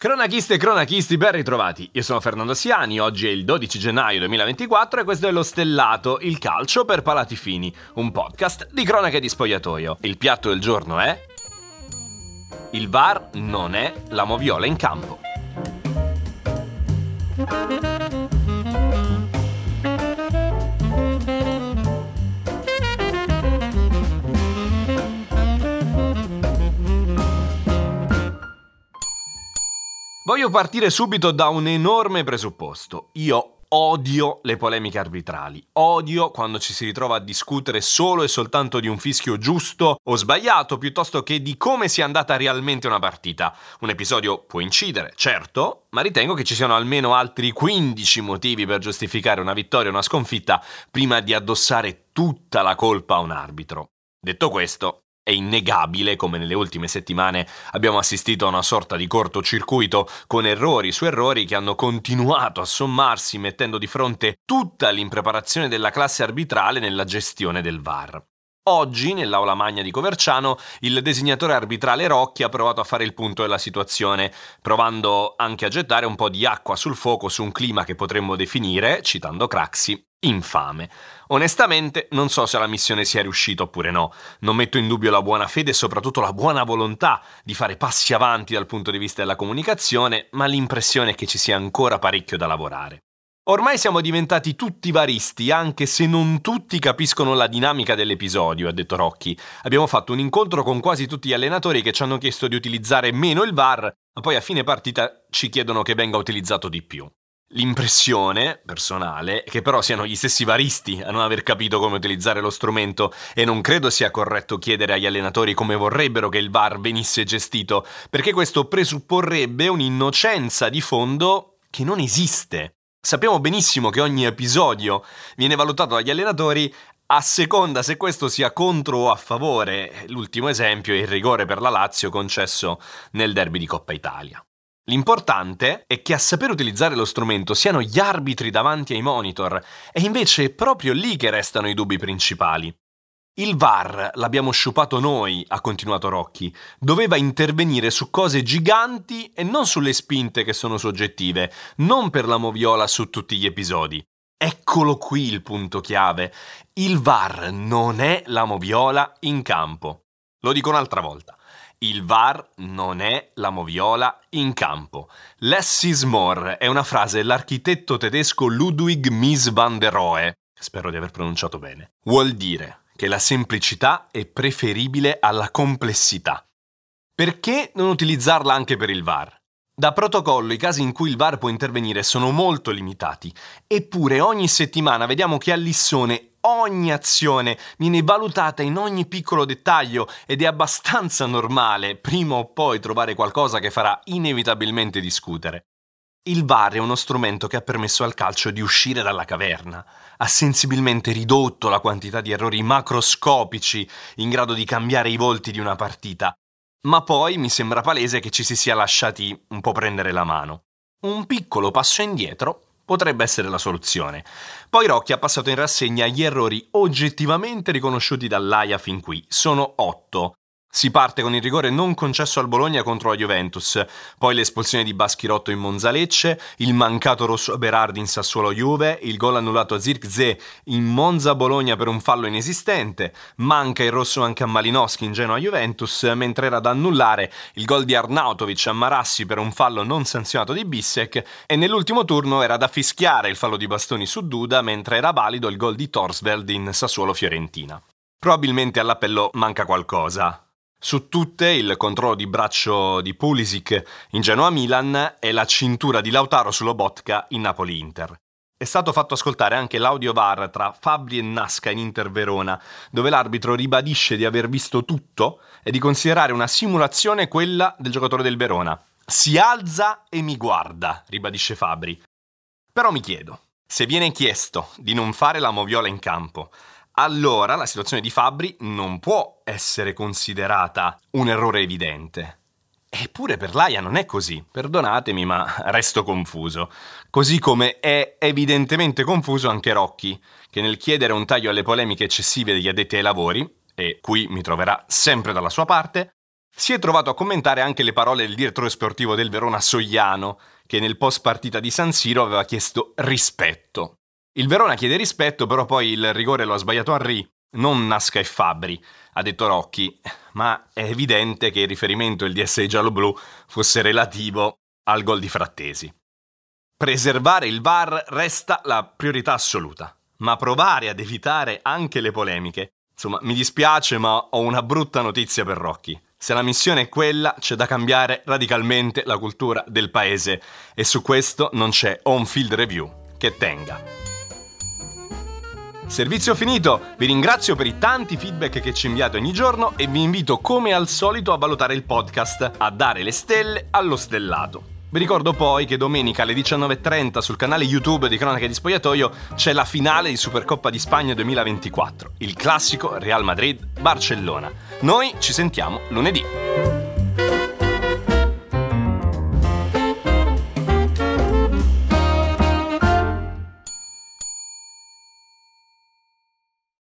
Cronachiste e cronachisti, ben ritrovati. Io sono Fernando Siani, oggi è il 12 gennaio 2024 e questo è lo Stellato, il calcio per palati fini, un podcast di cronache di spogliatoio. Il piatto del giorno è... Il VAR non è la moviola in campo. Voglio partire subito da un enorme presupposto. Io odio le polemiche arbitrali. Odio quando ci si ritrova a discutere solo e soltanto di un fischio giusto o sbagliato piuttosto che di come sia andata realmente una partita. Un episodio può incidere, certo, ma ritengo che ci siano almeno altri 15 motivi per giustificare una vittoria o una sconfitta prima di addossare tutta la colpa a un arbitro. Detto questo, è innegabile come nelle ultime settimane abbiamo assistito a una sorta di cortocircuito con errori su errori che hanno continuato a sommarsi mettendo di fronte tutta l'impreparazione della classe arbitrale nella gestione del VAR. Oggi, nell'aula magna di Coverciano, il designatore arbitrale Rocchi ha provato a fare il punto della situazione, provando anche a gettare un po' di acqua sul fuoco su un clima che potremmo definire, citando Craxi, infame. Onestamente non so se la missione sia riuscita oppure no. Non metto in dubbio la buona fede e soprattutto la buona volontà di fare passi avanti dal punto di vista della comunicazione, ma l'impressione è che ci sia ancora parecchio da lavorare. Ormai siamo diventati tutti varisti, anche se non tutti capiscono la dinamica dell'episodio, ha detto Rocchi. Abbiamo fatto un incontro con quasi tutti gli allenatori che ci hanno chiesto di utilizzare meno il VAR, ma poi a fine partita ci chiedono che venga utilizzato di più. L'impressione personale è che però siano gli stessi varisti a non aver capito come utilizzare lo strumento e non credo sia corretto chiedere agli allenatori come vorrebbero che il VAR venisse gestito, perché questo presupporrebbe un'innocenza di fondo che non esiste. Sappiamo benissimo che ogni episodio viene valutato dagli allenatori a seconda se questo sia contro o a favore. L'ultimo esempio è il rigore per la Lazio concesso nel derby di Coppa Italia. L'importante è che a saper utilizzare lo strumento siano gli arbitri davanti ai monitor, e invece è proprio lì che restano i dubbi principali. Il VAR l'abbiamo sciupato noi, ha continuato Rocchi. Doveva intervenire su cose giganti e non sulle spinte che sono soggettive, non per la moviola su tutti gli episodi. Eccolo qui il punto chiave. Il VAR non è la moviola in campo. Lo dico un'altra volta. Il VAR non è la moviola in campo. Less is more è una frase dell'architetto tedesco Ludwig Mies van der Rohe. Spero di aver pronunciato bene. Vuol dire che la semplicità è preferibile alla complessità. Perché non utilizzarla anche per il VAR? Da protocollo i casi in cui il VAR può intervenire sono molto limitati, eppure ogni settimana vediamo che a Lissone ogni azione viene valutata in ogni piccolo dettaglio ed è abbastanza normale prima o poi trovare qualcosa che farà inevitabilmente discutere. Il VAR è uno strumento che ha permesso al calcio di uscire dalla caverna, ha sensibilmente ridotto la quantità di errori macroscopici in grado di cambiare i volti di una partita, ma poi mi sembra palese che ci si sia lasciati un po' prendere la mano. Un piccolo passo indietro potrebbe essere la soluzione. Poi Rocchi ha passato in rassegna gli errori oggettivamente riconosciuti dall'AIA fin qui. Sono otto. Si parte con il rigore non concesso al Bologna contro la Juventus, poi l'espulsione di Baschirotto in Monza-Lecce, il mancato rosso a Berardi in Sassuolo-Juve, il gol annullato a Zirkzee in Monza-Bologna per un fallo inesistente, manca il rosso anche a Malinowski in Genoa-Juventus, mentre era da annullare il gol di Arnautovic a Marassi per un fallo non sanzionato di Bissek e nell'ultimo turno era da fischiare il fallo di Bastoni su Duda, mentre era valido il gol di Torsveld in Sassuolo-Fiorentina. Probabilmente all'appello manca qualcosa. Su tutte il controllo di braccio di Pulisic in Genoa-Milan e la cintura di Lautaro su Lobotka in Napoli-Inter. È stato fatto ascoltare anche l'audio VAR tra Fabri e Nasca in Inter Verona, dove l'arbitro ribadisce di aver visto tutto e di considerare una simulazione quella del giocatore del Verona. Si alza e mi guarda, ribadisce Fabri. Però mi chiedo, se viene chiesto di non fare la moviola in campo, allora la situazione di Fabri non può essere considerata un errore evidente. Eppure per l'AIA non è così, perdonatemi ma resto confuso. Così come è evidentemente confuso anche Rocchi, che nel chiedere un taglio alle polemiche eccessive degli addetti ai lavori, e qui mi troverà sempre dalla sua parte, si è trovato a commentare anche le parole del direttore sportivo del Verona Sogliano, che nel post partita di San Siro aveva chiesto rispetto. Il Verona chiede rispetto, però poi il rigore lo ha sbagliato Henry, non Nasca e Fabri, ha detto Rocchi, ma è evidente che il riferimento del DSI giallo-blu fosse relativo al gol di Frattesi. Preservare il VAR resta la priorità assoluta, ma provare ad evitare anche le polemiche. Insomma, mi dispiace, ma ho una brutta notizia per Rocchi. Se la missione è quella, c'è da cambiare radicalmente la cultura del paese e su questo non c'è on-field review che tenga. Servizio finito, vi ringrazio per i tanti feedback che ci inviate ogni giorno e vi invito come al solito a valutare il podcast, a dare le stelle allo stellato. Vi ricordo poi che domenica alle 19.30 sul canale YouTube di Cronache di Spogliatoio c'è la finale di Supercoppa di Spagna 2024, il classico Real Madrid-Barcellona. Noi ci sentiamo lunedì.